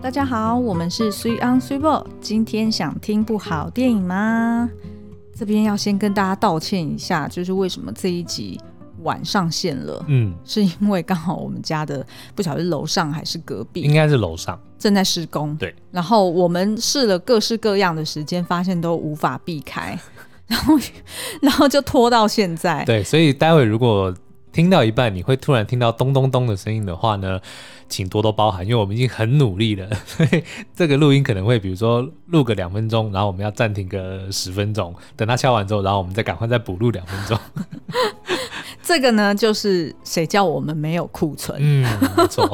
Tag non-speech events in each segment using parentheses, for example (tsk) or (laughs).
大家好，我们是 Sweet on Sweet Boy。今天想听部好电影吗？这边要先跟大家道歉一下，就是为什么这一集晚上线了？嗯，是因为刚好我们家的不晓得是楼上还是隔壁，应该是楼上正在施工。对，然后我们试了各式各样的时间，发现都无法避开，然后 (laughs) 然后就拖到现在。对，所以待会如果听到一半，你会突然听到咚咚咚的声音的话呢，请多多包涵，因为我们已经很努力了，所 (laughs) 以这个录音可能会比如说录个两分钟，然后我们要暂停个十分钟，等它敲完之后，然后我们再赶快再补录两分钟。这个呢，就是谁叫我们没有库存？嗯，没错。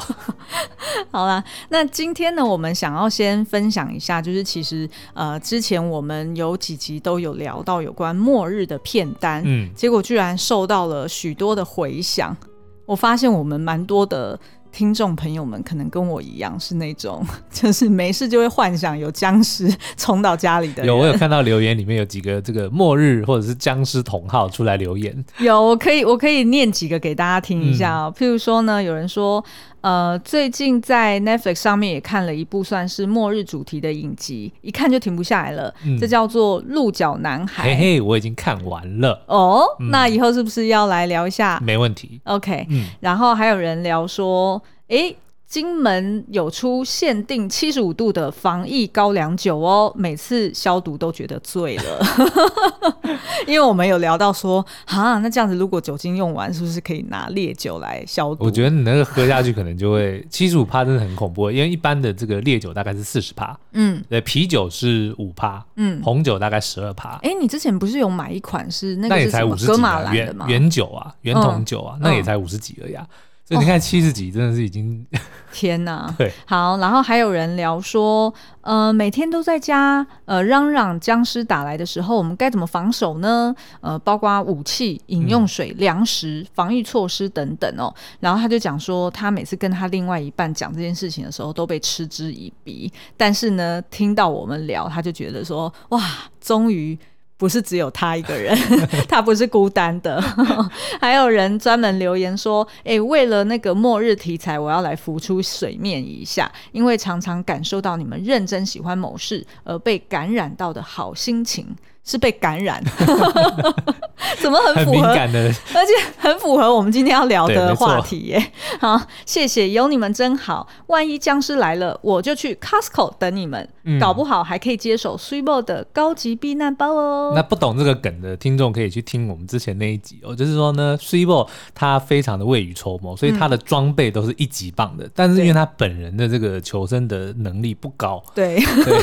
(laughs) 好啦，那今天呢，我们想要先分享一下，就是其实呃，之前我们有几集都有聊到有关末日的片单，嗯，结果居然受到了许多的回响。我发现我们蛮多的。听众朋友们可能跟我一样是那种，(laughs) 就是没事就会幻想有僵尸冲到家里的。有，我有看到留言里面有几个这个末日或者是僵尸同号出来留言。有，我可以我可以念几个给大家听一下哦。嗯、譬如说呢，有人说。呃，最近在 Netflix 上面也看了一部算是末日主题的影集，一看就停不下来了。嗯、这叫做《鹿角男孩》。嘿嘿，我已经看完了。哦，嗯、那以后是不是要来聊一下？没问题。OK，嗯，然后还有人聊说，诶。金门有出限定七十五度的防疫高粱酒哦，每次消毒都觉得醉了，(laughs) 因为我们有聊到说，啊，那这样子如果酒精用完，是不是可以拿烈酒来消毒？我觉得你那个喝下去可能就会七十五趴，真的很恐怖，因为一般的这个烈酒大概是四十帕，嗯，对，啤酒是五帕，嗯，红酒大概十二帕。哎、欸，你之前不是有买一款是那个是什么噶玛兰的吗？原酒啊，原桶酒啊，嗯、那也才五十几而已啊。所以你看七十几真的是已经、哦、天哪！对，好，然后还有人聊说，呃，每天都在家，呃，嚷嚷僵尸打来的时候，我们该怎么防守呢？呃，包括武器、饮用水、粮食、防御措施等等哦。然后他就讲说，他每次跟他另外一半讲这件事情的时候，都被嗤之以鼻。但是呢，听到我们聊，他就觉得说，哇，终于。不是只有他一个人，(laughs) 他不是孤单的，(laughs) 还有人专门留言说：“诶、为了那个末日题材，我要来浮出水面一下，因为常常感受到你们认真喜欢某事而被感染到的好心情。”是被感染，(laughs) 怎么很符合？而且很符合我们今天要聊的话题耶。好，谢谢，有你们真好。万一僵尸来了，我就去 Costco 等你们，嗯、搞不好还可以接手 Sweetbo 的高级避难包哦。那不懂这个梗的听众可以去听我们之前那一集哦。就是说呢，Sweetbo 他非常的未雨绸缪，所以他的装备都是一级棒的。嗯、但是因为他本人的这个求生的能力不高，对，对，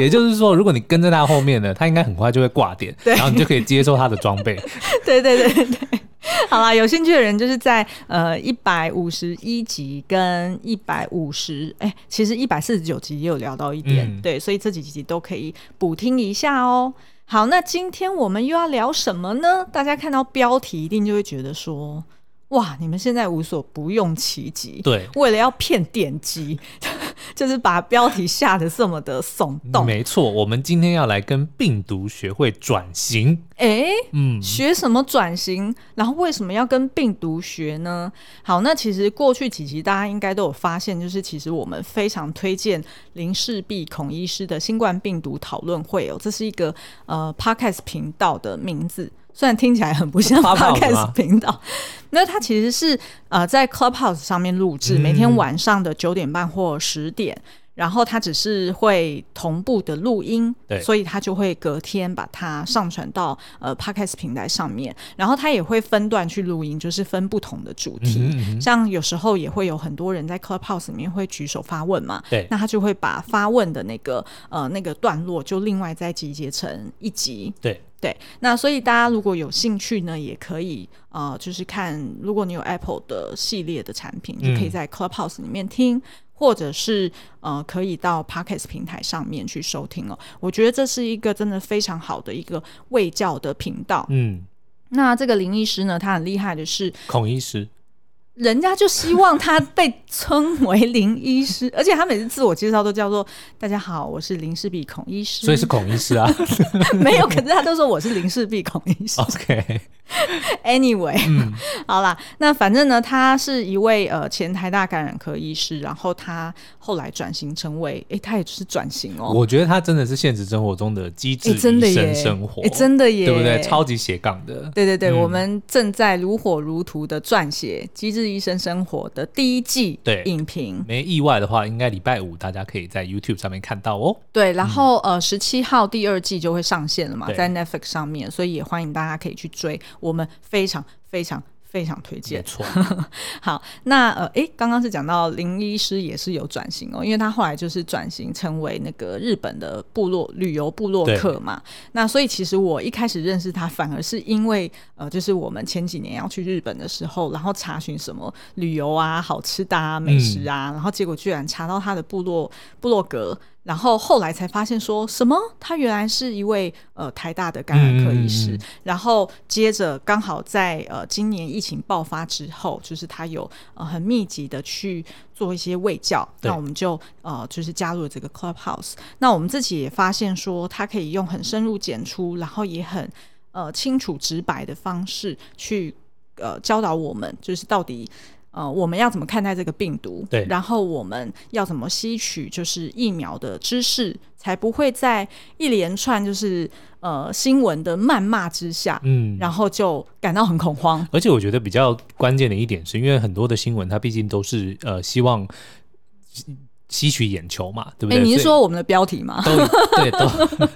(laughs) 也就是说，如果你跟在他后面呢，他应该很快。就会挂点，然后你就可以接受他的装备。(laughs) 对对对对，好啦，有兴趣的人就是在呃一百五十一集跟一百五十，哎，其实一百四十九集也有聊到一点，嗯、对，所以这几集都可以补听一下哦。好，那今天我们又要聊什么呢？大家看到标题一定就会觉得说，哇，你们现在无所不用其极，对，为了要骗点击。(laughs) 就是把标题下的这么的耸动。没错，我们今天要来跟病毒学会转型。哎、欸，嗯，学什么转型？然后为什么要跟病毒学呢？好，那其实过去几集大家应该都有发现，就是其实我们非常推荐林世璧孔医师的新冠病毒讨论会哦，这是一个呃 Podcast 频道的名字。虽然听起来很不像 Podcast 频道，那它其实是呃在 Clubhouse 上面录制，每天晚上的九点半或十点，嗯、然后它只是会同步的录音，对。所以它就会隔天把它上传到呃 Podcast 平台上面，然后它也会分段去录音，就是分不同的主题，嗯哼嗯哼。像有时候也会有很多人在 Clubhouse 里面会举手发问嘛，对，那他就会把发问的那个呃那个段落就另外再集结成一集，对。对，那所以大家如果有兴趣呢，也可以呃，就是看如果你有 Apple 的系列的产品，就可以在 Clubhouse 里面听，嗯、或者是呃，可以到 Podcast 平台上面去收听哦。我觉得这是一个真的非常好的一个卫教的频道。嗯，那这个林医师呢，他很厉害的是孔医师。人家就希望他被称为林医师，而且他每次自我介绍都叫做“大家好，我是林氏璧孔医师”，所以是孔医师啊？(laughs) 没有，可是他都说我是林氏璧孔医师。(laughs) OK，Anyway，、嗯、好啦，那反正呢，他是一位呃前台大感染科医师，然后他后来转型成为，哎，他也是转型哦。我觉得他真的是现实生活中的机智医生生活，真的耶，对不对？超级斜杠的。对对对，嗯、我们正在如火如荼的撰写机智医生生活的第一季影评，没意外的话，应该礼拜五大家可以在 YouTube 上面看到哦。对，然后、嗯、呃，十七号第二季就会上线了嘛，在 Netflix 上面，所以也欢迎大家可以去追，我们非常非常。非常推荐，没错。(laughs) 好，那呃，诶，刚刚是讲到林医师也是有转型哦，因为他后来就是转型成为那个日本的部落旅游部落客嘛。那所以其实我一开始认识他，反而是因为呃，就是我们前几年要去日本的时候，然后查询什么旅游啊、好吃的啊、美食啊，嗯、然后结果居然查到他的部落部落格。然后后来才发现，说什么他原来是一位呃台大的感染科医师。然后接着刚好在呃今年疫情爆发之后，就是他有呃很密集的去做一些卫教，那我们就呃就是加入了这个 Clubhouse。那我们自己也发现说，他可以用很深入简出，然后也很呃清楚直白的方式去呃教导我们，就是到底。呃，我们要怎么看待这个病毒？对，然后我们要怎么吸取就是疫苗的知识，才不会在一连串就是呃新闻的谩骂之下，嗯，然后就感到很恐慌。而且我觉得比较关键的一点是，因为很多的新闻它毕竟都是呃希望。吸取眼球嘛，对不对？欸、你是说我们的标题吗？都对，都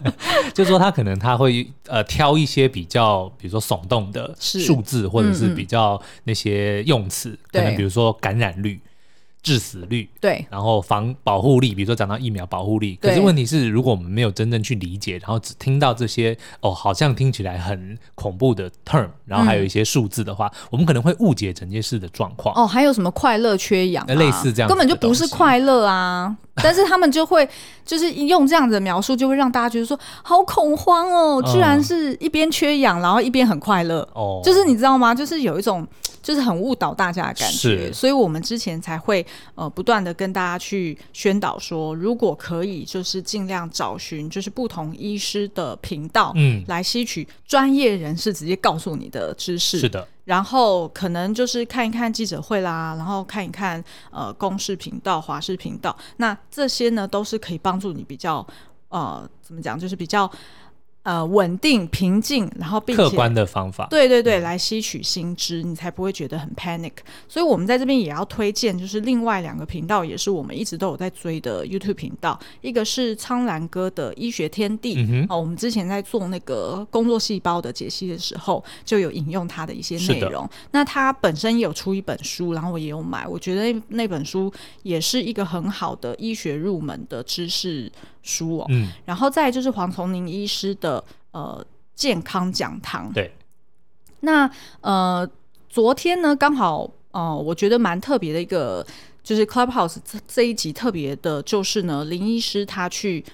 (laughs) 就是说他可能他会呃挑一些比较，比如说耸动的数字，或者是比较那些用词，嗯嗯可能比如说感染率。致死率。对，然后防保护力，比如说讲到疫苗保护力，可是问题是，如果我们没有真正去理解，然后只听到这些哦，好像听起来很恐怖的 term，然后还有一些数字的话，嗯、我们可能会误解整件事的状况。哦，还有什么快乐缺氧、啊，类似这样，根本就不是快乐啊！但是他们就会就是用这样子的描述，就会让大家觉得说好恐慌哦，居然是一边缺氧，然后一边很快乐。哦，就是你知道吗？就是有一种。就是很误导大家的感觉，所以我们之前才会呃不断的跟大家去宣导说，如果可以，就是尽量找寻就是不同医师的频道，嗯，来吸取专业人士直接告诉你的知识，是的。然后可能就是看一看记者会啦，然后看一看呃公视频道、华视频道，那这些呢都是可以帮助你比较呃怎么讲，就是比较。呃，稳定、平静，然后并且客观的方法，对对对，来吸取新知，你才不会觉得很 panic。所以，我们在这边也要推荐，就是另外两个频道，也是我们一直都有在追的 YouTube 频道。一个是苍兰哥的医学天地，嗯，哦，我们之前在做那个工作细胞的解析的时候，就有引用他的一些内容。那他本身也有出一本书，然后我也有买，我觉得那那本书也是一个很好的医学入门的知识。书哦，嗯，然后再就是黄崇宁医师的呃健康讲堂，对，那呃昨天呢刚好呃我觉得蛮特别的一个就是 Clubhouse 这这一集特别的就是呢林医师他去。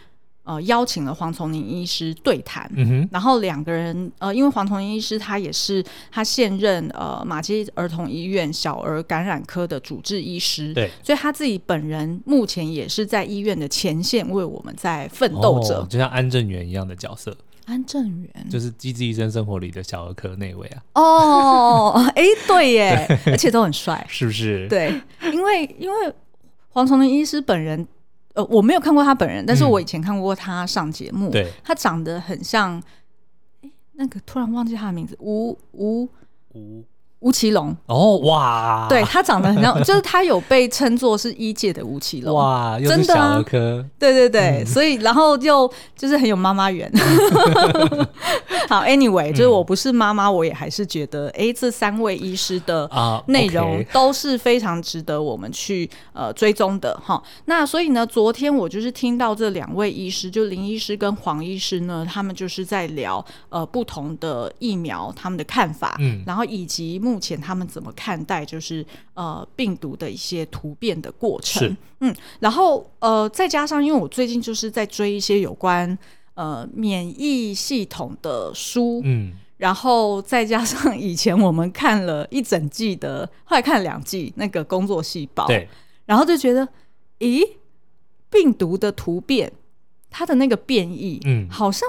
呃，邀请了黄崇宁医师对谈，然后两个人，呃，因为黄崇宁医师他也是他现任呃马偕儿童医院小儿感染科的主治医师，对，所以他自己本人目前也是在医院的前线为我们在奋斗着，哦，就像安正元一样的角色。安正元就是《机智医生生活》里的小儿科那位啊。哦，哎，(laughs) 对耶，对而且都很帅，是不是？对，因为因为黄崇宁医师本人。呃，我没有看过他本人，但是我以前看过他上节目。嗯、对，他长得很像，哎、那个突然忘记他的名字，吴吴吴。吴奇隆哦，哇，对，他长得很像，(laughs) 就是他有被称作是一届的吴奇隆哇，真的啊，对对对，嗯、所以然后就就是很有妈妈缘。(laughs) (laughs) 好，Anyway，就是我不是妈妈，我也还是觉得，哎、欸，这三位医师的内容都是非常值得我们去呃追踪的哈。那所以呢，昨天我就是听到这两位医师，就林医师跟黄医师呢，他们就是在聊呃不同的疫苗他们的看法，嗯，然后以及。目前他们怎么看待就是呃病毒的一些突变的过程？是。嗯，然后呃再加上，因为我最近就是在追一些有关呃免疫系统的书，嗯，然后再加上以前我们看了一整季的，后来看了两季那个工作细胞，对，然后就觉得，咦，病毒的突变，它的那个变异，嗯，好像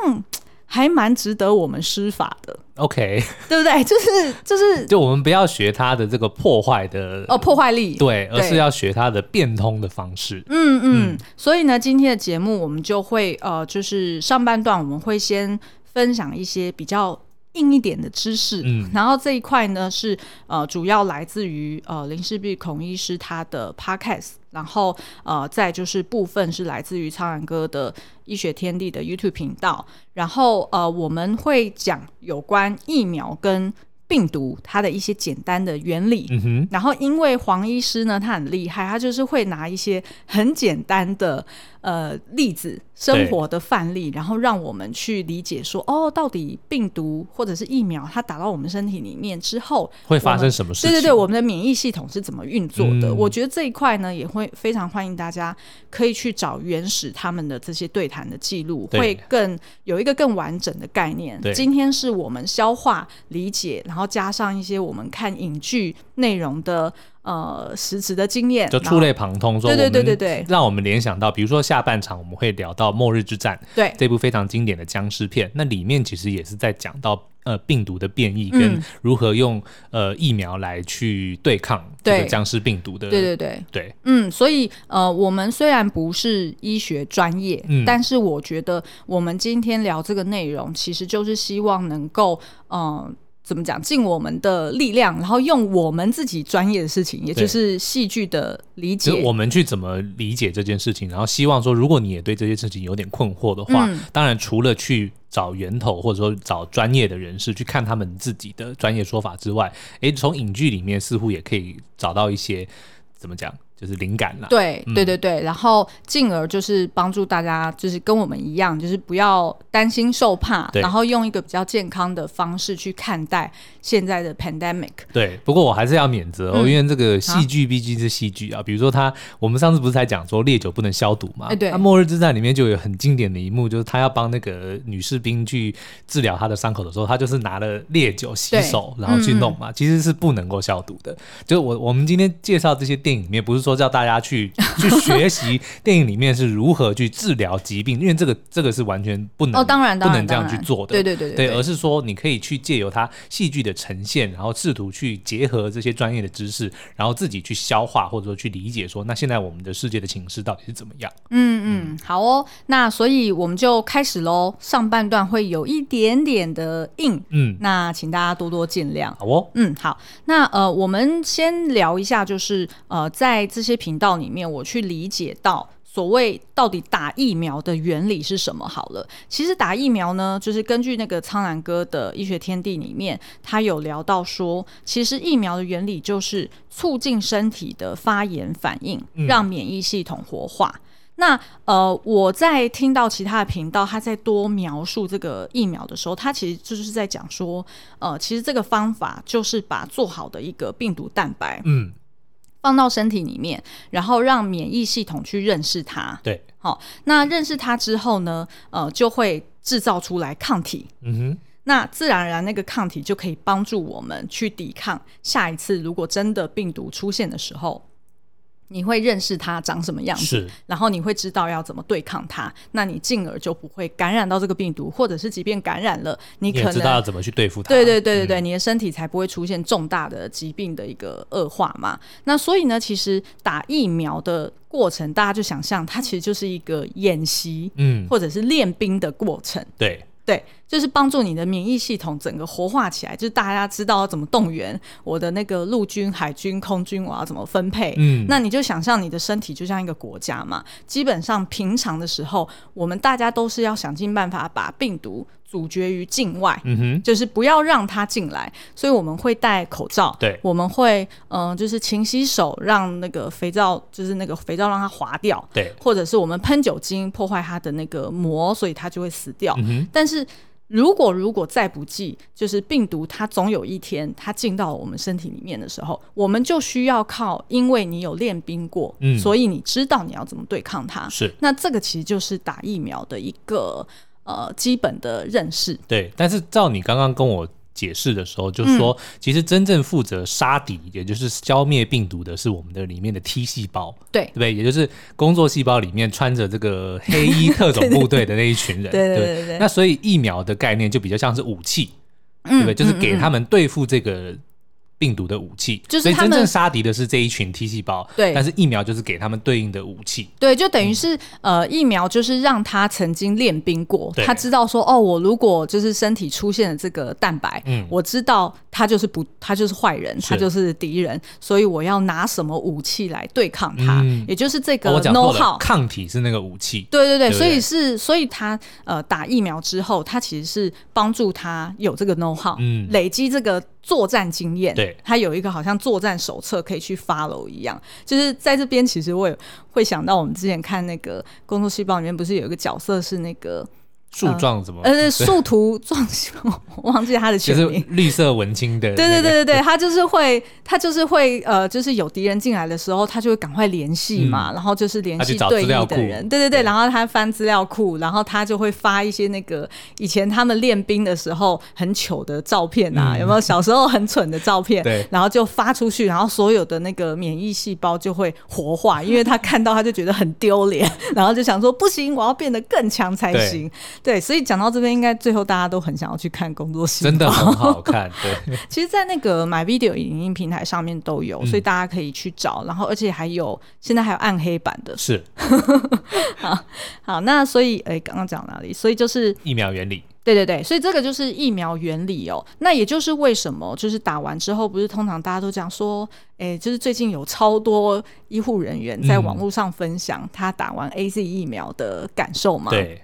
还蛮值得我们施法的。OK，(laughs) 对不对？就是就是，(laughs) 就我们不要学他的这个破坏的哦破坏力，对，而是要学他的变通的方式。嗯嗯，所以呢，今天的节目我们就会呃，就是上半段我们会先分享一些比较。硬一点的知识，嗯，然后这一块呢是呃主要来自于呃林氏璧孔医师他的 podcast，然后呃再就是部分是来自于苍蓝鸽的医学天地的 YouTube 频道，然后呃我们会讲有关疫苗跟病毒它的一些简单的原理，然后因为黄医师呢他很厉害，他就是会拿一些很简单的。呃，例子生活的范例，然后让我们去理解说，哦，到底病毒或者是疫苗，它打到我们身体里面之后会发生什么事情？对对对，我们的免疫系统是怎么运作的？嗯、我觉得这一块呢，也会非常欢迎大家可以去找原始他们的这些对谈的记录，会更有一个更完整的概念。今天是我们消化理解，然后加上一些我们看影剧内容的。呃，实质的经验就触类旁通，说对对对对对，让我们联想到，比如说下半场我们会聊到《末日之战》，对。这部非常经典的僵尸片，那里面其实也是在讲到呃病毒的变异跟如何用呃疫苗来去对抗这个僵尸病毒的，对对对。对，嗯，所以呃我们虽然不是医学专业，嗯，但是我觉得我们今天聊这个内容，其实就是希望能够嗯。呃怎么讲？尽我们的力量，然后用我们自己专业的事情，也就是戏剧的理解，我们去怎么理解这件事情。然后希望说，如果你也对这些事情有点困惑的话，嗯、当然除了去找源头，或者说找专业的人士去看他们自己的专业说法之外，诶，从影剧里面似乎也可以找到一些怎么讲？就是灵感了，对对对对，然后进而就是帮助大家，就是跟我们一样，就是不要担心受怕，然后用一个比较健康的方式去看待现在的 pandemic。对，不过我还是要免责哦，因为这个戏剧毕竟是戏剧啊。比如说他，我们上次不是才讲说烈酒不能消毒嘛？哎，对。那《末日之战》里面就有很经典的一幕，就是他要帮那个女士兵去治疗她的伤口的时候，他就是拿了烈酒洗手，然后去弄嘛，其实是不能够消毒的。就是我我们今天介绍这些电影里面，不是说。叫大家去 (laughs) 去学习电影里面是如何去治疗疾病，因为这个这个是完全不能哦，当然，不能这样去做的，对对对对，对，而是说你可以去借由它戏剧的呈现，然后试图去结合这些专业的知识，然后自己去消化或者说去理解说，那现在我们的世界的情势到底是怎么样？嗯嗯，好哦，那所以我们就开始喽，上半段会有一点点的硬，嗯，那请大家多多见谅，好哦，嗯好，那呃我们先聊一下，就是呃在这些频道里面，我去理解到所谓到底打疫苗的原理是什么好了。其实打疫苗呢，就是根据那个苍兰哥的医学天地里面，他有聊到说，其实疫苗的原理就是促进身体的发炎反应，让免疫系统活化。嗯、那呃，我在听到其他的频道，他在多描述这个疫苗的时候，他其实就是在讲说，呃，其实这个方法就是把做好的一个病毒蛋白，嗯。放到身体里面，然后让免疫系统去认识它。对，好，那认识它之后呢，呃，就会制造出来抗体。嗯哼，那自然而然那个抗体就可以帮助我们去抵抗下一次如果真的病毒出现的时候。你会认识它长什么样子，然后你会知道要怎么对抗它，那你进而就不会感染到这个病毒，或者是即便感染了，你可能知道要怎么去对付它。对对对对对，嗯、你的身体才不会出现重大的疾病的一个恶化嘛。那所以呢，其实打疫苗的过程，大家就想象它其实就是一个演习，嗯，或者是练兵的过程。对。对，就是帮助你的免疫系统整个活化起来，就是大家知道要怎么动员我的那个陆军、海军、空军，我要怎么分配。嗯，那你就想象你的身体就像一个国家嘛。基本上平常的时候，我们大家都是要想尽办法把病毒阻绝于境外，嗯哼，就是不要让它进来。所以我们会戴口罩，对，我们会嗯、呃，就是勤洗手，让那个肥皂，就是那个肥皂让它滑掉，对，或者是我们喷酒精破坏它的那个膜，所以它就会死掉。嗯，但是如果如果再不济，就是病毒它总有一天它进到我们身体里面的时候，我们就需要靠，因为你有练兵过，嗯，所以你知道你要怎么对抗它。是，那这个其实就是打疫苗的一个。呃，基本的认识。对，但是照你刚刚跟我解释的时候，就是说其实真正负责杀敌，嗯、也就是消灭病毒的是我们的里面的 T 细胞，对对不对？也就是工作细胞里面穿着这个黑衣特种部队的那一群人，对对对对，对。那所以疫苗的概念就比较像是武器，对不对？就是给他们对付这个。病毒的武器，就是所以真正杀敌的是这一群 T 细胞，对。但是疫苗就是给他们对应的武器，对，就等于是、嗯、呃，疫苗就是让他曾经练兵过，他知道说，哦，我如果就是身体出现了这个蛋白，嗯，我知道他就是不，他就是坏人，他就是敌人，所以我要拿什么武器来对抗他，嗯、也就是这个 know how，抗体是那个武器，对对对，对对对，所以是，所以他呃打疫苗之后，他其实是帮助他有这个 know how，嗯，累积这个。作战经验，对，他有一个好像作战手册可以去 follow 一样，就是在这边，其实我也会想到我们之前看那个工作细胞里面，不是有一个角色是那个。树状怎么？呃，树图状，(laughs) 我忘记他的全名。就是绿色文青的、那个。对对对对对，他就是会，他就是会，呃，就是有敌人进来的时候，他就会赶快联系嘛、嗯，然后就是联系对应的人。对对对，然后他翻资料库，然后他就会发一些那个以前他们练兵的时候很糗的照片啊、嗯，有没有小时候很蠢的照片？对，然后就发出去，然后所有的那个免疫细胞就会活化，因为他看到他就觉得很丢脸，然后就想说不行，我要变得更强才行。(laughs) 对，所以讲到这边，应该最后大家都很想要去看工作细胞，真的很好看。对，(laughs) 其实，在那个 MyVideo 影音平台上面都有，所以大家可以去找。然后，而且还有现在还有暗黑版的。是，(laughs) 好，好，那所以，哎，刚刚讲哪里？所以就是疫苗原理。对对对，所以这个就是疫苗原理哦。那也就是为什么，就是打完之后，不是通常大家都讲说，哎，就是最近有超多医护人员在网络上分享他打完 AZ 疫苗的感受嘛？对。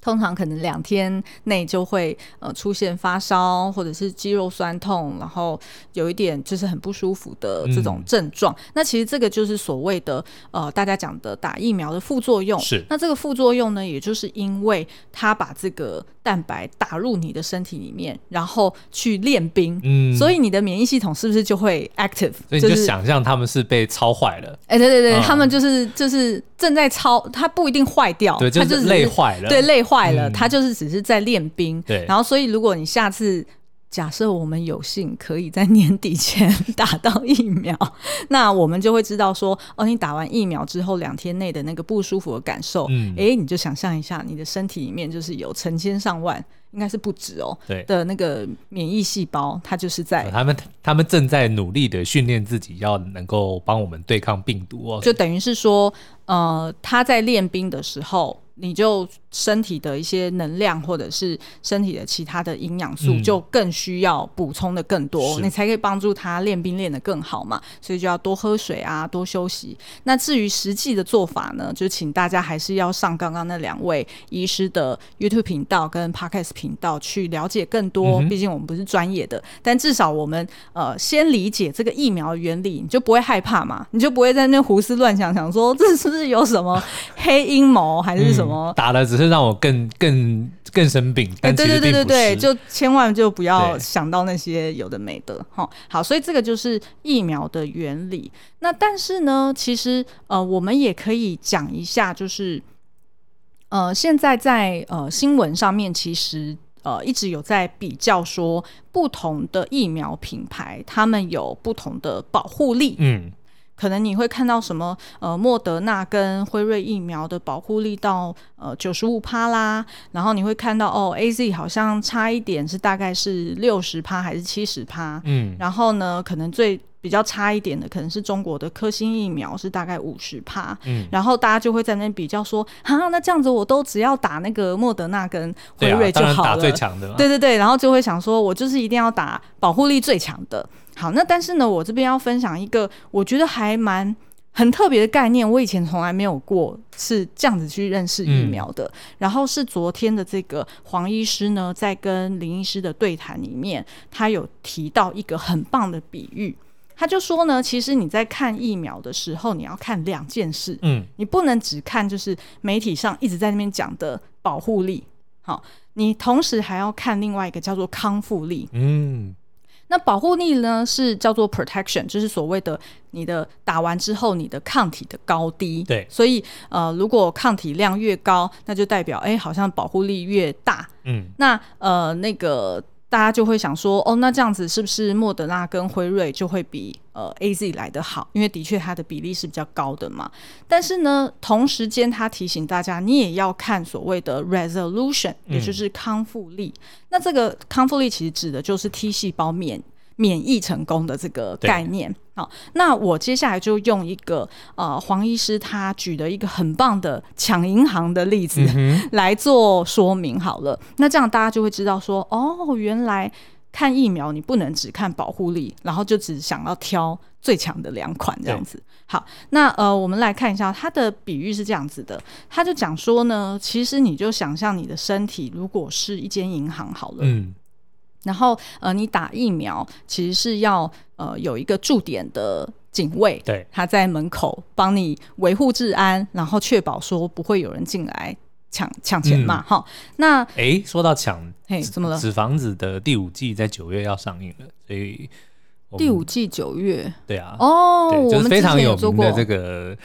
通常可能两天内就会呃出现发烧或者是肌肉酸痛，然后有一点就是很不舒服的这种症状。嗯、那其实这个就是所谓的呃大家讲的打疫苗的副作用。是。那这个副作用呢，也就是因为它把这个蛋白打入你的身体里面，然后去练兵。嗯。所以你的免疫系统是不是就会 active？所以你就想象他们是被操坏了。哎、就是，对对对、嗯，他们就是就是正在操，它不一定坏掉，对，就是累坏了，对，累。坏了，他就是只是在练兵。对，然后所以如果你下次假设我们有幸可以在年底前打到疫苗，(laughs) 那我们就会知道说，哦，你打完疫苗之后两天内的那个不舒服的感受，嗯，哎，你就想象一下，你的身体里面就是有成千上万，应该是不止哦，对的那个免疫细胞，它就是在他们他们正在努力的训练自己，要能够帮我们对抗病毒哦，就等于是说，呃，他在练兵的时候。你就身体的一些能量，或者是身体的其他的营养素，就更需要补充的更多，嗯，你才可以帮助他练兵练得更好嘛。所以就要多喝水啊，多休息。那至于实际的做法呢，就请大家还是要上刚刚那两位医师的 YouTube 频道跟 Podcast 频道去了解更多。毕竟我们不是专业的，但至少我们呃先理解这个疫苗原理，你就不会害怕嘛，你就不会在那胡思乱想，想说这是不是有什么黑阴谋还是什么？打的只是让我更更更生病，但。对对对对对，就千万就不要想到那些有的没的哈。好，所以这个就是疫苗的原理。那但是呢，其实呃，我们也可以讲一下，就是呃，现在在呃新闻上面，其实呃一直有在比较说不同的疫苗品牌，他们有不同的保护力。嗯。可能你会看到什么？呃，莫德纳跟辉瑞疫苗的保护力到呃九十五趴啦，然后你会看到哦，AZ 好像差一点是大概是六十趴还是七十趴？嗯，然后呢，可能最比较差一点的可能是中国的科兴疫苗是大概五十趴。嗯，然后大家就会在那比较说，啊，那这样子我都只要打那个莫德纳跟辉瑞就好了，对啊，打最强的。对对对，然后就会想说，我就是一定要打保护力最强的。好，那但是呢，我这边要分享一个我觉得还蛮很特别的概念，我以前从来没有过是这样子去认识疫苗的。嗯、然后是昨天的这个黄医师呢，在跟林医师的对谈里面，他有提到一个很棒的比喻，他就说呢，其实你在看疫苗的时候，你要看两件事，嗯，你不能只看就是媒体上一直在那边讲的保护力，好，你同时还要看另外一个叫做康复力，嗯。那保护力呢，是叫做 protection，就是所谓的你的打完之后你的抗体的高低。对，所以呃，如果抗体量越高，那就代表哎，好像保护力越大。嗯，那呃，那个大家就会想说，哦，那这样子是不是莫德纳跟辉瑞就会比呃 AZ 来得好？因为的确它的比例是比较高的嘛。但是呢，同时间他提醒大家，你也要看所谓的 resolution，也就是康复力。嗯、那这个康复力其实指的就是 T 细胞免免疫成功的这个概念。好，那我接下来就用一个呃黄医师他举的一个很棒的抢银行的例子 (laughs) 来做说明好了。嗯、那这样大家就会知道说，哦，原来看疫苗你不能只看保护力，然后就只想要挑最强的两款这样子。好，那呃我们来看一下他的比喻是这样子的，他就讲说呢，其实你就想象你的身体如果是一间银行好了。嗯然后，呃，你打疫苗其实是要呃有一个驻点的警卫，对，他在门口帮你维护治安，然后确保说不会有人进来抢抢钱嘛，哈、嗯。那哎，说到抢，嘿，怎么了？纸房子的第五季在九月要上映了，所以第五季九月，对啊，哦，对就是非常有名的这个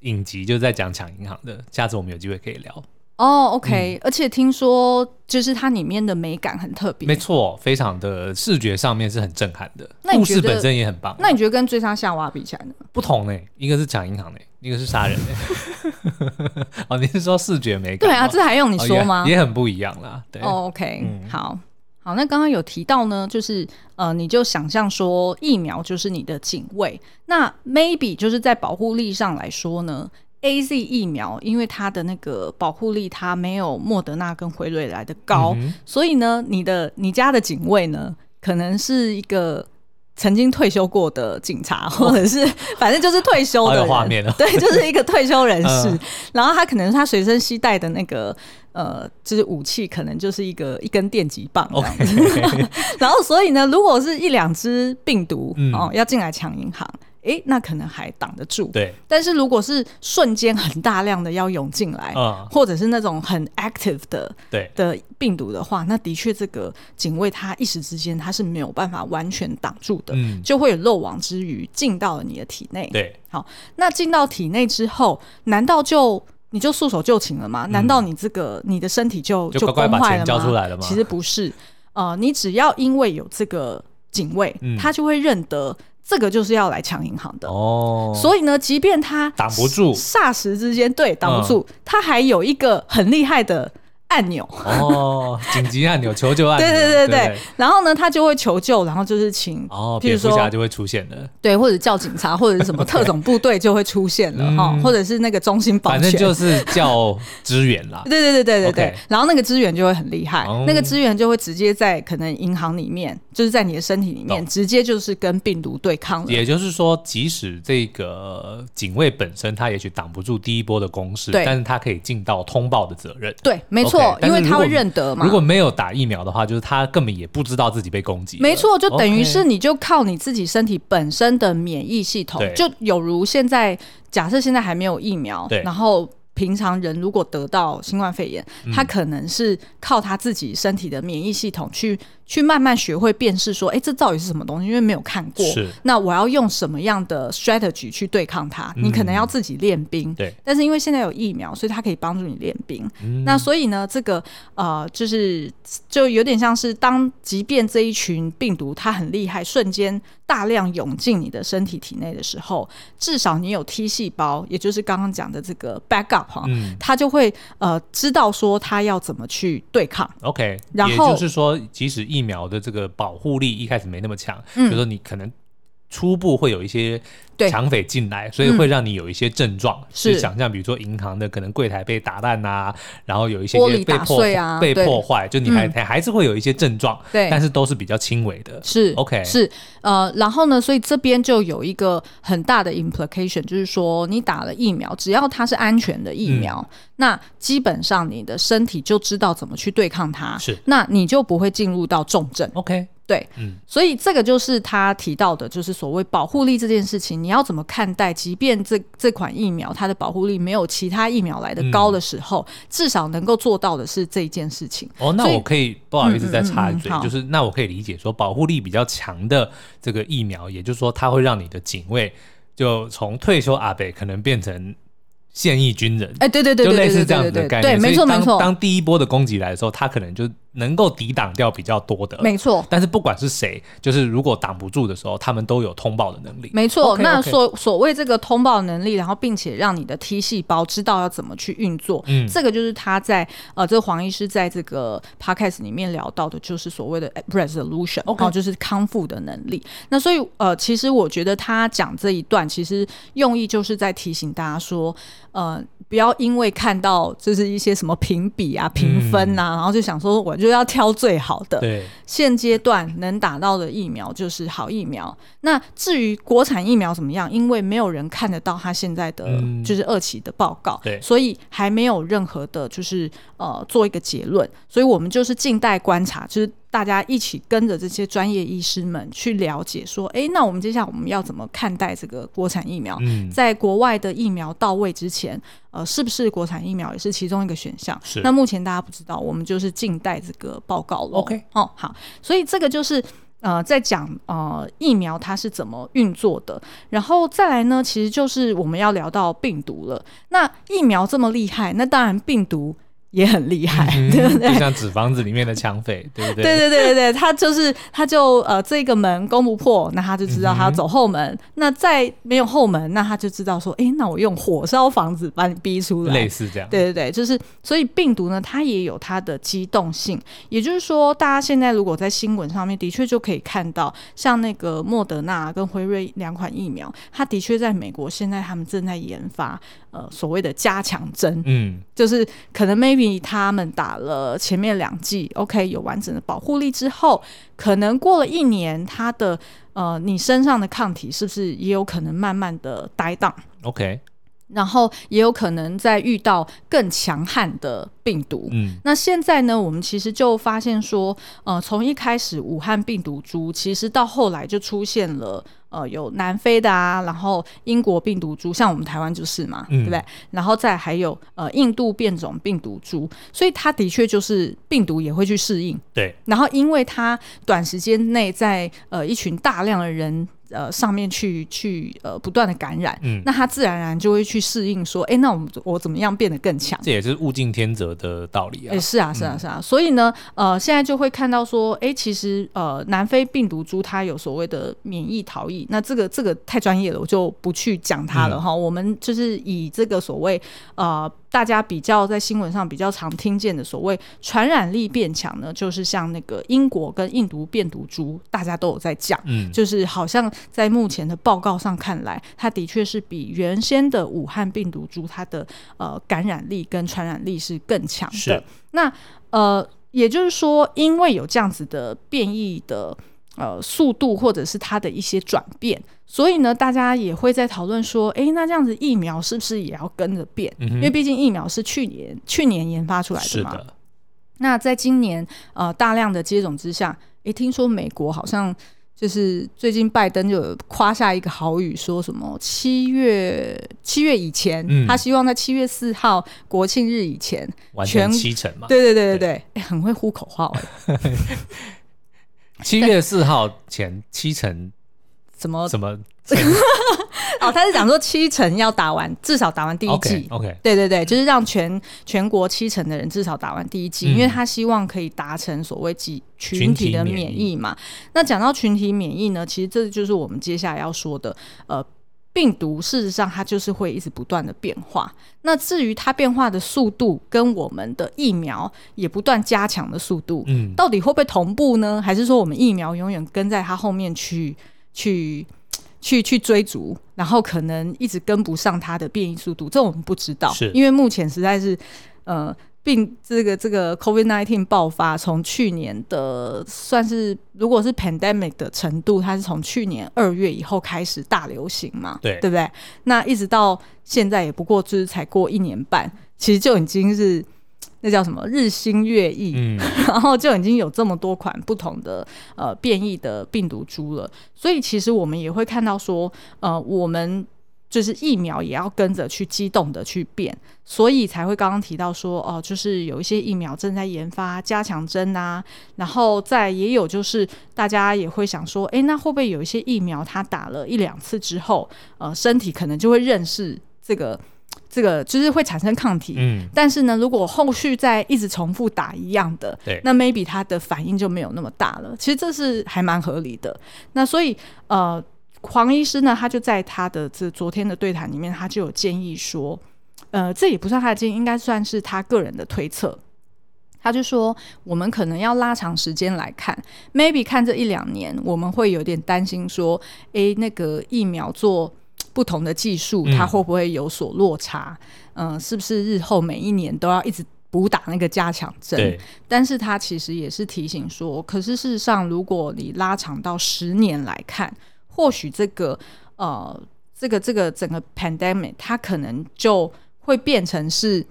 影集，就是在讲抢银行的。下次我们有机会可以聊。哦、oh，OK，、嗯、而且听说就是它里面的美感很特别，没错，非常的视觉上面是很震撼的。那故事本身也很棒。那你觉得跟追杀夏娃比起来呢？不同呢，一个是抢银行的，一个是杀人的。(laughs) 哦，你是说视觉美感？对啊，这还用你说吗？哦、也，也很不一样啦。对、oh，OK，、嗯、好好。那刚刚有提到呢，就是呃，你就想象说疫苗就是你的警卫，那 maybe 就是在保护力上来说呢。A Z 疫苗，因为它的那个保护力，它没有莫德纳跟辉瑞来的高，嗯、所以呢，你的你家的警卫呢，可能是一个曾经退休过的警察，或者是 (laughs) 反正就是退休的画面对，就是一个退休人士。(laughs) 嗯、然后他可能他随身携带的那个呃，就是武器，可能就是一个一根电击棒这样子。(laughs) 然后，所以呢，如果是一两只病毒、嗯、哦要进来抢银行。诶，那可能还挡得住。对，但是如果是瞬间很大量的要涌进来，嗯，或者是那种很 active 的对的病毒的话，那的确这个警卫他一时之间他是没有办法完全挡住的，嗯，就会有漏网之鱼进到了你的体内。对，好，那进到体内之后，难道就你就束手就擒了吗？嗯，难道你这个你的身体就就乖乖把钱交出来了吗？其实不是，呃，你只要因为有这个警卫，嗯，他就会认得。这个就是要来抢银行的。哦，所以呢，即便他挡不住，霎时之间对挡不住，他还有一个很厉害的。按钮。哦，紧急按钮，求救按钮。对对对对，对然后呢，他就会求救，然后就是请哦，蝙蝠侠就会出现了，对，或者叫警察，或者是什么特种部队就会出现了哈，嗯、或者是那个中心保全，反正就是叫支援啦。对对对对对对，Okay 然后那个支援就会很厉害，嗯、那个支援就会直接在可能银行里面，就是在你的身体里面，直接就是跟病毒对抗了。也就是说，即使这个警卫本身他也许挡不住第一波的攻势，对。但是他可以尽到通报的责任。对，没错。因为他会认得嘛。如果没有打疫苗的话，就是他根本也不知道自己被攻击。没错，就等于是你就靠你自己身体本身的免疫系统，就有如现在假设现在还没有疫苗，然后。平常人如果得到新冠肺炎，嗯、他可能是靠他自己身体的免疫系统去去慢慢学会辨识，说，哎、欸，这到底是什么东西？因为没有看过，是那我要用什么样的 strategy 去对抗它？嗯、你可能要自己练兵，对。但是因为现在有疫苗，所以它可以帮助你练兵。嗯、那所以呢，这个呃，就是就有点像是当，即便这一群病毒它很厉害，瞬间大量涌进你的身体体内的时候，至少你有 T 细胞，也就是刚刚讲的这个 backup。嗯，他就会呃知道说他要怎么去对抗。OK，然后也就是说，即使疫苗的这个保护力一开始没那么强，嗯，就是说你可能初步会有一些。抢匪进来，所以会让你有一些症状，是。想象，比如说银行的可能柜台被打烂啊，然后有一些玻璃打碎啊，被破坏，就你还还还是会有一些症状，对，但是都是比较轻微的。是 OK，是。呃，然后呢，所以这边就有一个很大的 implication，就是说你打了疫苗，只要它是安全的疫苗，那基本上你的身体就知道怎么去对抗它，是，那你就不会进入到重症。OK。对，嗯，所以这个就是他提到的，就是所谓保护力这件事情，你要怎么看待？即便这这款疫苗它的保护力没有其他疫苗来的高的时候，嗯、至少能够做到的是这一件事情。哦，那我可以不好意思再插一嘴，嗯嗯嗯、就是那我可以理解说，保护力比较强的这个疫苗，也就是说，它会让你的警卫就从退休阿伯可能变成。现役军人，哎，对对对，就类似这样子的概念。对，没错没错。当第一波的攻击来的时候，他可能就能够抵挡掉比较多的，没错。但是不管是谁，就是如果挡不住的时候，他们都有通报的能力。没错。Okay, 那所.所谓这个通报能力，然后并且让你的 T 细胞知道要怎么去运作，嗯，这个就是他在呃，这个黄医师在这个 podcast 里面聊到的，就是所谓的 resolution，哦，Okay. 就是康复的能力。那所以呃，其实我觉得他讲这一段，其实用意就是在提醒大家说，呃。不要因为看到就是一些什么评比啊、评分呐、啊，嗯、然后就想说我就要挑最好的。对，现阶段能打到的疫苗就是好疫苗。那至于国产疫苗怎么样？因为没有人看得到它现在的就是二期的报告，对、嗯，所以还没有任何的，就是呃做一个结论。所以我们就是静待观察，就是。大家一起跟着这些专业医师们去了解，说，哎，那我们接下来我们要怎么看待这个国产疫苗？嗯，在国外的疫苗到位之前，呃，是不是国产疫苗也是其中一个选项？是。那目前大家不知道，我们就是静待这个报告了。OK，哦，好，所以这个就是呃，在讲呃疫苗它是怎么运作的，然后再来呢，其实就是我们要聊到病毒了。那疫苗这么厉害，那当然病毒。也很厉害，嗯、对不对？就像纸房子里面的抢匪，(laughs) 对不对？对对对对对，他就是他就呃，这个门攻不破，那他就知道他要走后门。嗯、那再没有后门，那他就知道说，哎，那我用火烧房子把你逼出来，类似这样。对对对，就是所以病毒呢，它也有它的机动性。也就是说，大家现在如果在新闻上面的确就可以看到，像那个莫德纳跟辉瑞两款疫苗，它的确在美国现在他们正在研发呃所谓的加强针，嗯，就是可能 maybe。他们打了前面两剂，OK，有完整的保护力之后，可能过了一年，他的呃，你身上的抗体是不是也有可能慢慢的 die down OK，然后也有可能在遇到更强悍的病毒。嗯，那现在呢，我们其实就发现说，呃，从一开始武汉病毒株，其实到后来就出现了。呃，有南非的啊，然后英国病毒株，像我们台湾就是嘛，嗯、对不对？然后再还有呃印度变种病毒株，所以它的确就是病毒也会去适应。对，然后因为它短时间内在呃一群大量的人。呃，上面去去呃不断的感染，嗯，那他自然而然就会去适应，说，哎，那我们我怎么样变得更强？这也是物竞天择的道理啊。哎，是啊，是啊，是啊。嗯、所以呢，呃，现在就会看到说，哎，其实呃，南非病毒株它有所谓的免疫逃逸，那这个这个太专业了，我就不去讲它了哈。嗯、我们就是以这个所谓呃。大家比较在新闻上比较常听见的所谓传染力变强呢，就是像那个英国跟印度变毒株，大家都有在讲，嗯，就是好像在目前的报告上看来，它的确是比原先的武汉病毒株它的呃感染力跟传染力是更强的。那呃，也就是说，因为有这样子的变异的。呃，速度或者是它的一些转变，所以呢，大家也会在讨论说，诶，那这样子疫苗是不是也要跟着变？嗯、因为毕竟疫苗是去年去年研发出来的嘛。的。那在今年呃大量的接种之下，诶，听说美国好像就是最近拜登就夸下一个好语，说什么七月七月以前，嗯、他希望在七月四号国庆日以前完成七成嘛？对对对对对，很会呼口号。(laughs) 七月四号前七成，怎么 (laughs) 怎么？哦，他是讲说七成要打完，至少打完第一季。Okay, OK，对对对，就是让全全国七成的人至少打完第一季，嗯、因为他希望可以达成所谓集群体的免疫嘛。那讲到群体免疫呢，其实这就是我们接下来要说的，呃。病毒事实上它就是会一直不断的变化，那至于它变化的速度跟我们的疫苗也不断加强的速度，嗯，到底会不会同步呢？还是说我们疫苗永远跟在它后面去去 (tsk) 去去追逐，然后可能一直跟不上它的变异速度？这我们不知道，是因为目前实在是呃。病这个这个 COVID-19 爆发，从去年的算是如果是 pandemic 的程度，它是从去年二月以后开始大流行嘛？对，对不对？那一直到现在也不过就是才过一年半，其实就已经是那叫什么日新月异，嗯，(laughs) 然后就已经有这么多款不同的呃变异的病毒株了。所以其实我们也会看到说，呃，我们。就是疫苗也要跟着去机动的去变，所以才会刚刚提到说哦，就是有一些疫苗正在研发加强针啊，然后再也有就是大家也会想说，诶，那会不会有一些疫苗它打了一两次之后，呃，身体可能就会认识这个。这个就是会产生抗体，嗯，但是呢，如果后续再一直重复打一样的，对，那 maybe 它的反应就没有那么大了。其实这是还蛮合理的。那所以呃，黄医师呢，他就在他的这昨天的对谈里面，他就有建议说，呃，这也不算他的建议，应该算是他个人的推测。他就说，我们可能要拉长时间来看，maybe 看这一两年，我们会有点担心说，诶，那个疫苗做。不同的技术，它会不会有所落差？嗯、呃，是不是日后每一年都要一直补打那个加强针？对。但是它其实也是提醒说，可是事实上，如果你拉长到十年来看，或许这个呃，这个这个整个 pandemic，它可能就会变成是。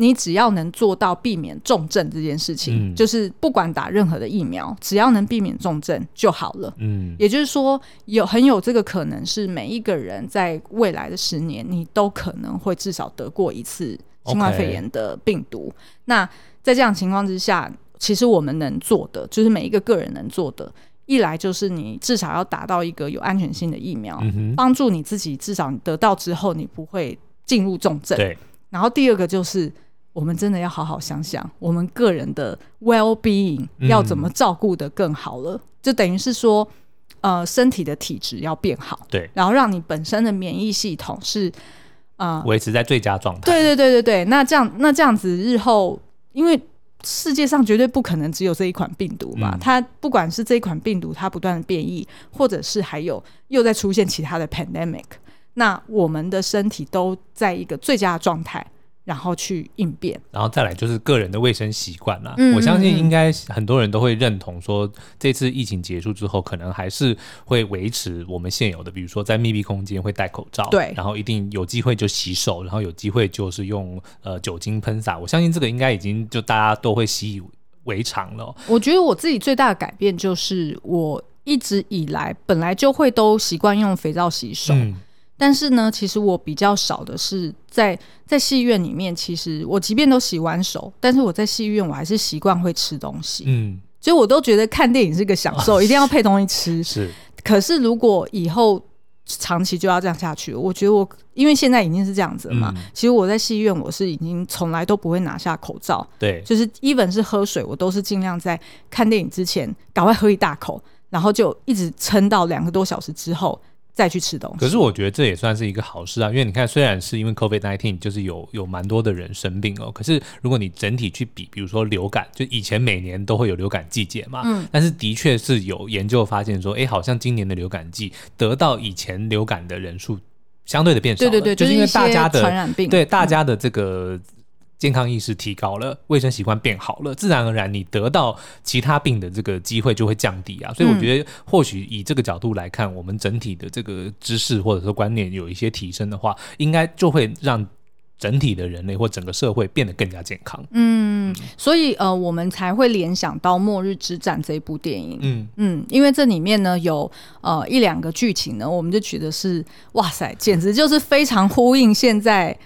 你只要能做到避免重症这件事情，嗯、就是不管打任何的疫苗，只要能避免重症就好了。嗯，也就是说，有很有这个可能是每一个人在未来的十年，你都可能会至少得过一次新冠肺炎的病毒。那在这样情况之下，其实我们能做的，就是每一个个人能做的，一来就是你至少要打到一个有安全性的疫苗，帮、嗯、助你自己，至少你得到之后你不会进入重症。对，然后第二个就是。我们真的要好好想想，我们个人的 well being 要怎么照顾得更好了，嗯、就等于是说，呃，身体的体质要变好，对，然后让你本身的免疫系统是呃维持在最佳状态。对对对对对，那这样那这样子日后，因为世界上绝对不可能只有这一款病毒嘛，嗯、它不管是这一款病毒它不断的变异，或者是还有又在出现其他的 pandemic，那我们的身体都在一个最佳的状态。然后去应变，然后再来就是个人的卫生习惯啦。嗯、我相信应该很多人都会认同说，这次疫情结束之后，可能还是会维持我们现有的，比如说在密闭空间会戴口罩，对，然后一定有机会就洗手，然后有机会就是用呃酒精喷洒。我相信这个应该已经就大家都会习以为常了。我觉得我自己最大的改变就是，我一直以来本来就会都习惯用肥皂洗手。嗯但是呢，其实我比较少的是在在戏院里面。其实我即便都洗完手，但是我在戏院我还是习惯会吃东西。嗯，所以我都觉得看电影是个享受，哦、一定要配东西吃。是，可是如果以后长期就要这样下去，我觉得我因为现在已经是这样子了嘛。嗯、其实我在戏院我是已经从来都不会拿下口罩。对，就是 even 是喝水，我都是尽量在看电影之前赶快喝一大口，然后就一直撑到两个多小时之后。再去吃东西，可是我觉得这也算是一个好事啊，因为你看，虽然是因为 COVID nineteen 就是有有蛮多的人生病哦，可是如果你整体去比，比如说流感，就以前每年都会有流感季节嘛，嗯，但是的确是有研究发现说，哎，好像今年的流感季得到以前流感的人数相对的变少了，对对对，就是因为大家的传染病，对大家的这个。健康意识提高了，卫生习惯变好了，自然而然你得到其他病的这个机会就会降低啊。所以我觉得，或许以这个角度来看，我们整体的这个知识或者说观念有一些提升的话，应该就会让整体的人类或整个社会变得更加健康。嗯，所以呃，我们才会联想到《末日之战》这部电影。嗯嗯，因为这里面呢有呃一两个剧情呢，我们就觉得是哇塞，简直就是非常呼应现在。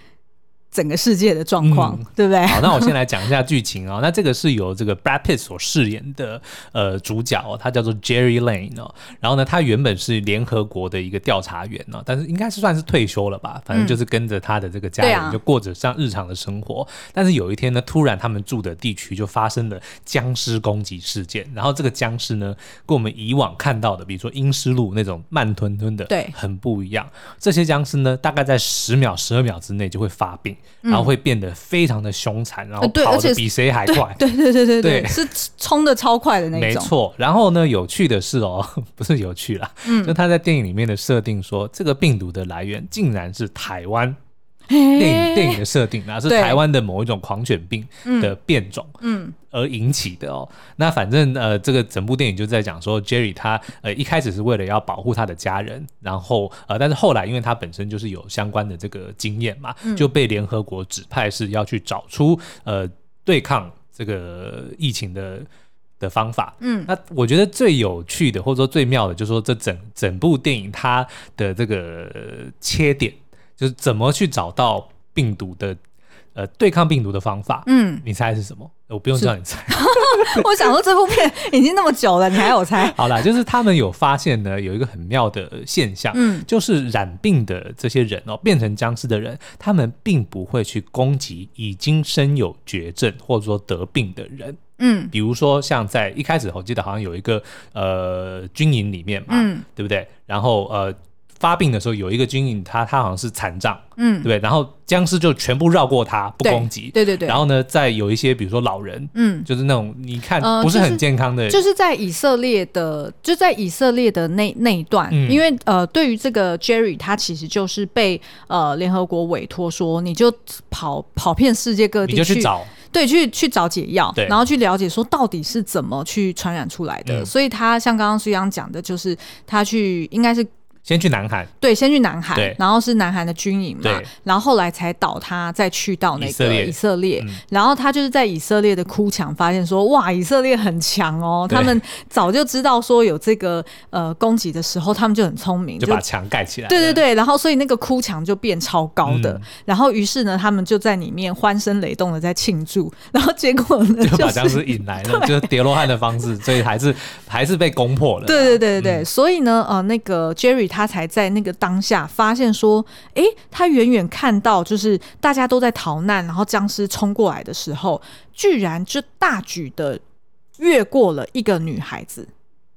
整个世界的状况，嗯、对不对？好，那我先来讲一下剧情啊、哦。那这个是由这个 Brad Pitt 所饰演的呃主角、哦，他叫做 Jerry Lane 哦。然后呢，他原本是联合国的一个调查员哦，但是应该是算是退休了吧。反正就是跟着他的这个家人，就过着像日常的生活。但是有一天呢，突然他们住的地区就发生了僵尸攻击事件。然后这个僵尸呢，跟我们以往看到的，比如说《阴尸路》那种慢吞吞的，对，很不一样。这些僵尸呢，大概在十秒、十二秒之内就会发病。然后会变得非常的凶残，然后跑得比谁还快。对对对对对，是冲的超快的那种。没错。然后呢，有趣的是哦，不是有趣啦，嗯，就他在电影里面的设定说，这个病毒的来源竟然是台湾。电影电影的设定啊，是台湾的某一种狂犬病的变种，嗯，而引起的哦。那反正呃，这个整部电影就在讲说，Jerry 他呃一开始是为了要保护他的家人，然后呃，但是后来因为他本身就是有相关的这个经验嘛，就被联合国指派是要去找出呃对抗这个疫情的的方法。嗯，那我觉得最有趣的或者说最妙的，就是说这整整部电影它的这个切点。就是怎么去找到病毒的呃对抗病毒的方法。嗯，你猜是什么？我不用叫你猜。(laughs) 我想说这部片已经那么久了，你还有猜？(laughs) 好啦，就是他们有发现呢，有一个很妙的现象，嗯，就是染病的这些人哦，变成僵尸的人，他们并不会去攻击已经身有绝症或者说得病的人。嗯，比如说像在一开始，我记得好像有一个呃军营里面嘛，嗯，对不对？然后呃。发病的时候，有一个军营，他他好像是残障，嗯，对不对？然后僵尸就全部绕过他，不攻击，对对对。然后呢，再有一些，比如说老人，嗯，就是那种你看不是很健康的，就是在以色列的，就在以色列的那那一段，因为呃，对于这个 Jerry，他其实就是被呃联合国委托说，你就跑跑遍世界各地，你就去找，对，去去找解药，然后去了解说到底是怎么去传染出来的。所以他像刚刚苏阳讲的，就是他去应该是。先去南韩，对，先去南韩，然后是南韩的军营嘛，然后后来才倒他再去到那个以色列，然后他就是在以色列的哭墙发现说，哇，以色列很强哦，他们早就知道说有这个呃攻击的时候，他们就很聪明，就把墙盖起来，对对对，然后所以那个哭墙就变超高的，然后于是呢，他们就在里面欢声雷动的在庆祝，(laughs) 然后结果呢，(laughs) 就把僵尸引来了，(laughs) 就是叠罗汉的方式，所以还是还是被攻破了，对对对对对，所以呢，呃，那个 Jerry。他才在那个当下发现说，诶，他远远看到就是大家都在逃难，然后僵尸冲过来的时候，居然就大举的越过了一个女孩子，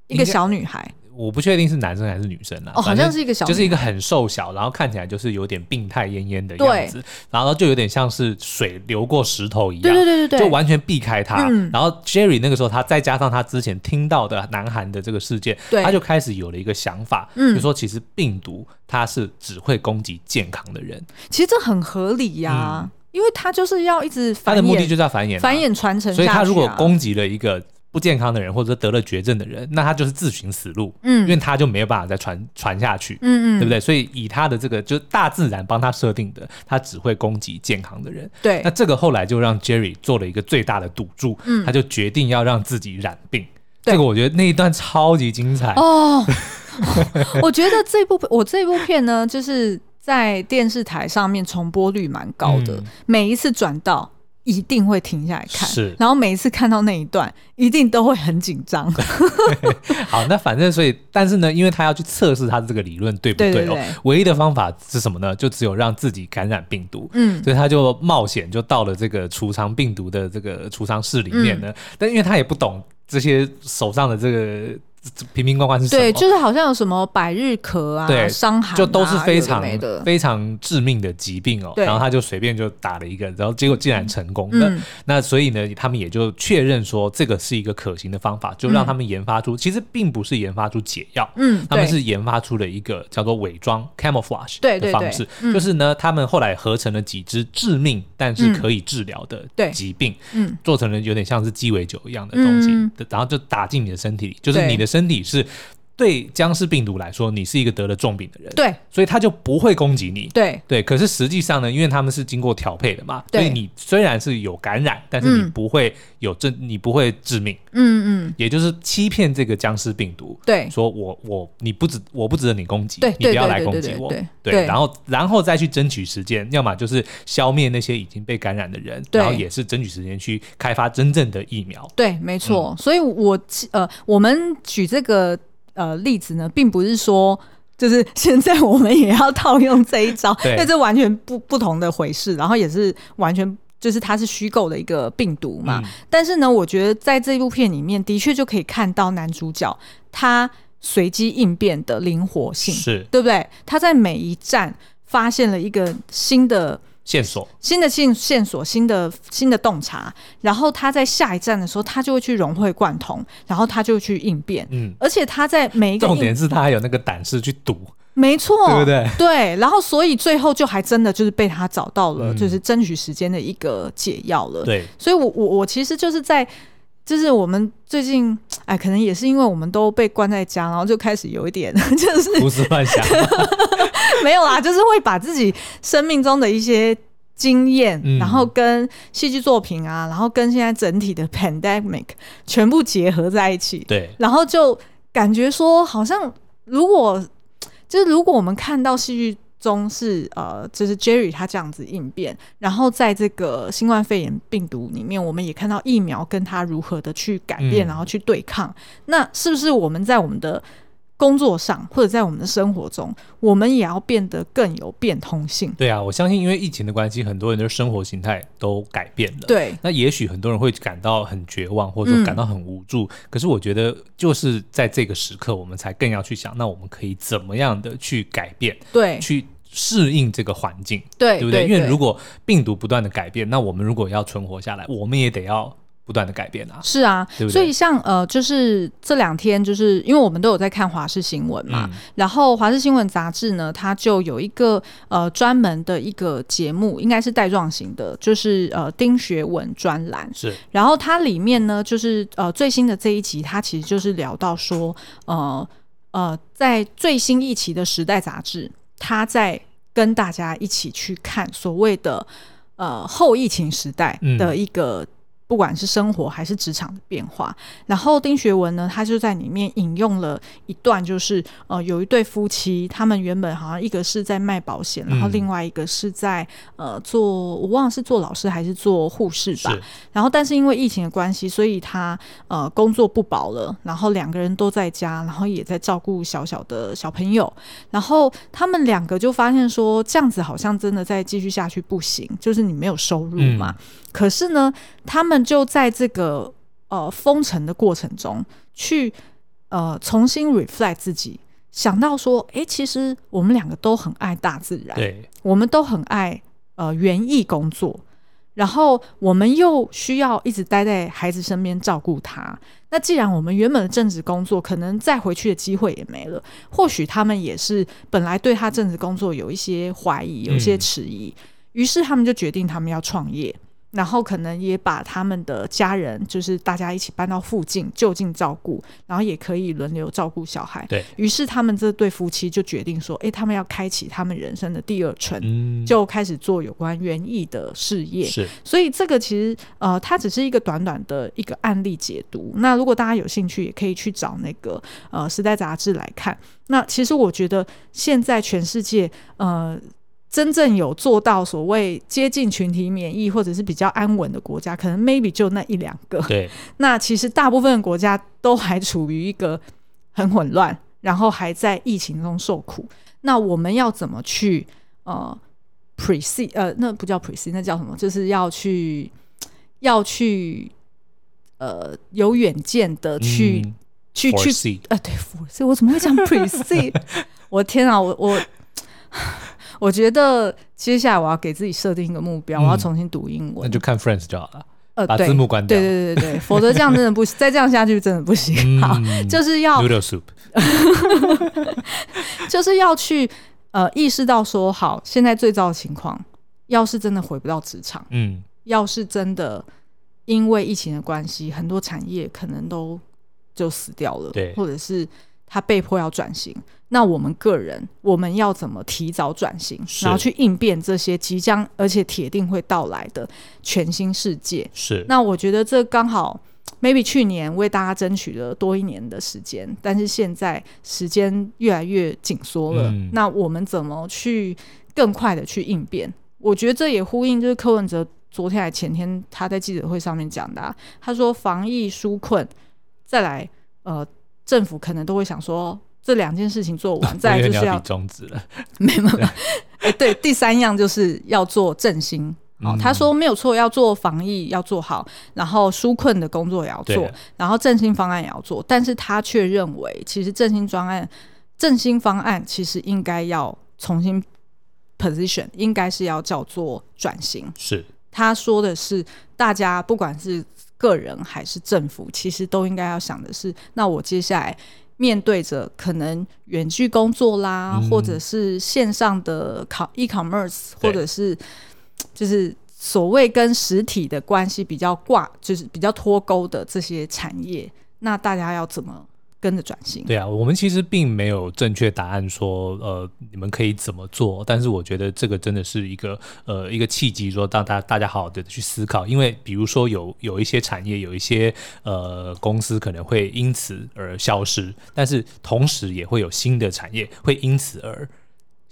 一个小女孩。我不确定是男生还是女生啊，哦，好像是一个小，就是一个很瘦小，然后看起来就是有点病态恹恹的样子，然后就有点像是水流过石头一样，对对对对，就完全避开他。然后 Jerry 那个时候，他再加上他之前听到的南韩的这个事件，他就开始有了一个想法，就说其实病毒它是只会攻击健康的人，其实这很合理呀，因为他就是要一直他的目的就是要繁衍，繁衍传承，所以他如果攻击了一个。不健康的人，或者说得了绝症的人，那他就是自寻死路，嗯，因为他就没有办法再传传下去，嗯嗯，对不对？所以以他的这个，就大自然帮他设定的，他只会攻击健康的人，对。那这个后来就让 Jerry 做了一个最大的赌注，嗯，他就决定要让自己染病。这个我觉得那一段超级精彩哦。(laughs) 我觉得这部我这部片呢，就是在电视台上面重播率蛮高的，嗯、每一次转到。一定会停下来看，是，然后每一次看到那一段，一定都会很紧张。(laughs) 好，那反正所以，但是呢，因为他要去测试他的这个理论对不对哦，对对对，唯一的方法是什么呢？就只有让自己感染病毒。嗯，所以他就冒险就到了这个储藏病毒的这个储藏室里面呢。嗯、但因为他也不懂这些手上的这个。瓶瓶罐罐是什么？对，就是好像有什么百日咳啊、对伤寒，就都是非常非常致命的疾病哦。然后他就随便就打了一个，然后结果竟然成功。那那所以呢，他们也就确认说这个是一个可行的方法，就让他们研发出，其实并不是研发出解药，嗯，他们是研发出了一个叫做伪装 （camouflage） 的方式，就是呢，他们后来合成了几支致命但是可以治疗的疾病，嗯，做成了有点像是鸡尾酒一样的东西，然后就打进你的身体里，就是你的。身体是对僵尸病毒来说，你是一个得了重病的人，对，所以他就不会攻击你，对对。可是实际上呢，因为他们是经过调配的嘛，所以你虽然是有感染，但是你不会有致，嗯、你不会致命，嗯嗯，也就是欺骗这个僵尸病毒，对，说我我你不值，我不值得你攻击，对，你不要来攻击我，对，然后然后再去争取时间，要么就是消灭那些已经被感染的人，对然后也是争取时间去开发真正的疫苗，对，没错。嗯、所以我呃，我们举这个。呃，例子呢，并不是说就是 (laughs) 现在我们也要套用这一招，因为这完全不不同的回事。然后也是完全就是它是虚构的一个病毒嘛。嗯、但是呢，我觉得在这部片里面，的确就可以看到男主角他随机应变的灵活性，是对不对？他在每一站发现了一个新的。线索，新的线线索，新的新的洞察，然后他在下一站的时候，他就会去融会贯通，然后他就去应变，嗯，而且他在每一个重点是他还有那个胆识去赌，没错，对不对？对，然后所以最后就还真的就是被他找到了，就是争取时间的一个解药了，对，所以我我我其实就是在，就是我们最近哎，可能也是因为我们都被关在家，然后就开始有一点 (laughs) 就是胡思乱想。(laughs) 没有啦，就是会把自己生命中的一些经验，嗯、然后跟戏剧作品啊，然后跟现在整体的 pandemic 全部结合在一起。对，然后就感觉说，好像如果就是如果我们看到戏剧中是呃，就是 Jerry 他这样子应变，然后在这个新冠肺炎病毒里面，我们也看到疫苗跟他如何的去改变，嗯、然后去对抗。那是不是我们在我们的工作上，或者在我们的生活中，我们也要变得更有变通性？对啊，我相信因为疫情的关系，很多人的生活形态都改变了。对，那也许很多人会感到很绝望，或者说感到很无助。嗯、可是我觉得，就是在这个时刻，我们才更要去想，那我们可以怎么样的去改变？对，去适应这个环境。对，对不对？对对，因为如果病毒不断的改变，那我们如果要存活下来，我们也得要。不断的改变啊，是啊，对对？所以像呃，就是这两天，就是因为我们都有在看华视新闻嘛，嗯、然后华视新闻杂志呢，它就有一个呃专门的一个节目，应该是带状型的，就是呃丁学文专栏是，然后它里面呢，就是呃最新的这一集，它其实就是聊到说，呃呃，在最新一期的时代杂志，它在跟大家一起去看所谓的呃后疫情时代的一个、嗯。不管是生活还是职场的变化，然后丁学文呢，他就在里面引用了一段，就是呃，有一对夫妻，他们原本好像一个是在卖保险，然后另外一个是在呃做，我忘了是做老师还是做护士吧。然后但是因为疫情的关系，所以他呃工作不保了，然后两个人都在家，然后也在照顾小小的小朋友，然后他们两个就发现说，这样子好像真的再继续下去不行，就是你没有收入嘛。嗯可是呢，他们就在这个呃封城的过程中，去呃重新 reflect 自己，想到说，哎、欸，其实我们两个都很爱大自然，对，我们都很爱呃园艺工作，然后我们又需要一直待在孩子身边照顾他。那既然我们原本的正职工作可能再回去的机会也没了，或许他们也是本来对他正职工作有一些怀疑，有一些迟疑，于、嗯、是他们就决定他们要创业。然后可能也把他们的家人，就是大家一起搬到附近就近照顾，然后也可以轮流照顾小孩。对，于是他们这对夫妻就决定说，哎，他们要开启他们人生的第二春，嗯、就开始做有关园艺的事业。是，所以这个其实呃，它只是一个短短的一个案例解读。那如果大家有兴趣，也可以去找那个呃《时代》杂志来看。那其实我觉得现在全世界呃。真正有做到所谓接近群体免疫或者是比较安稳的国家，可能 maybe 就那一两个。对，(laughs) 那其实大部分的国家都还处于一个很混乱，然后还在疫情中受苦。那我们要怎么去呃 precede 呃，那不叫 precede，那叫什么？就是要去要去呃有远见的去、嗯、去去呃对 foresee，我怎么会讲 precede？(laughs) 我天啊，我我。(laughs) 我觉得接下来我要给自己设定一个目标，嗯、我要重新读英文。那就看 Friends 就好了，呃，把字幕关掉。对对对对对，否则这样真的不行，(laughs) 再这样下去真的不行。好，嗯、就是要 Noodle soup，(laughs) 就是要去呃意识到说，好，现在最糟的情况，要是真的回不到职场，嗯，要是真的因为疫情的关系，很多产业可能都就死掉了，对，或者是。他被迫要转型，那我们个人我们要怎么提早转型，然后去应变这些即将而且铁定会到来的全新世界？是。那我觉得这刚好，maybe 去年为大家争取了多一年的时间，但是现在时间越来越紧缩了。嗯、那我们怎么去更快的去应变？我觉得这也呼应，就是柯文哲昨天还前天他在记者会上面讲的、啊，他说防疫纾困再来呃。政府可能都会想说，这两件事情做完，(laughs) 再来就是要终止了。(laughs) 没有，哎，对，第三样就是要做振兴。好、哦，他说没有错，要做防疫要做好，然后纾困的工作也要做，然后振兴方案也要做。但是他却认为，其实振兴专案、振兴方案其实应该要重新 position，应该是要叫做转型。是，他说的是，大家不管是。个人还是政府，其实都应该要想的是，那我接下来面对着可能远距工作啦，嗯、或者是线上的考 e-commerce，或者是就是所谓跟实体的关系比较挂，就是比较脱钩的这些产业，那大家要怎么？跟着转型，对啊，我们其实并没有正确答案说，呃，你们可以怎么做？但是我觉得这个真的是一个，呃，一个契机，说让大大家好好的去思考。因为比如说有有一些产业，有一些呃公司可能会因此而消失，但是同时也会有新的产业会因此而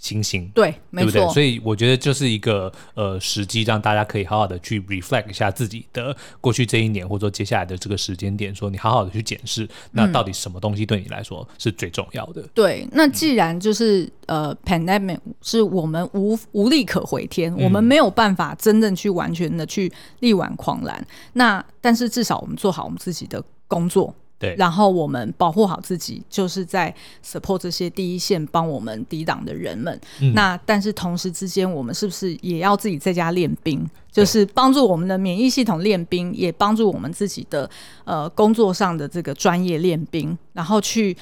情形，对，没错，对不对？所以我觉得就是一个呃时机，让大家可以好好的去 reflect 一下自己的过去这一年，或者说接下来的这个时间点，说你好好的去检视，那到底什么东西对你来说是最重要的？嗯、对，那既然就是呃 pandemic 是我们无无力可回天，嗯、我们没有办法真正去完全的去力挽狂澜，那但是至少我们做好我们自己的工作。对，然后我们保护好自己，就是在 support 这些第一线帮我们抵挡的人们。嗯、那但是同时之间，我们是不是也要自己在家练兵？就是帮助我们的免疫系统练兵，也帮助我们自己的呃工作上的这个专业练兵，然后去。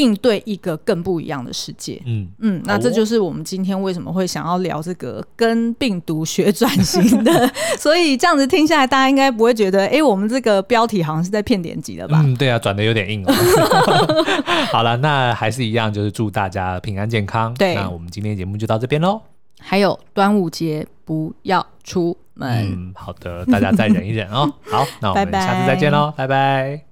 应对一个更不一样的世界，嗯嗯，那这就是我们今天为什么会想要聊这个跟病毒学转型的。(laughs) 所以这样子听下来，大家应该不会觉得，哎、欸，我们这个标题好像是在骗点击的吧？嗯，对啊，转的有点硬哦。(laughs) (laughs) 好了，那还是一样，就是祝大家平安健康。对，那我们今天节目就到这边喽。还有端午节不要出门。嗯，好的，大家再忍一忍哦。好，那我们下次再见喽，拜拜。拜拜。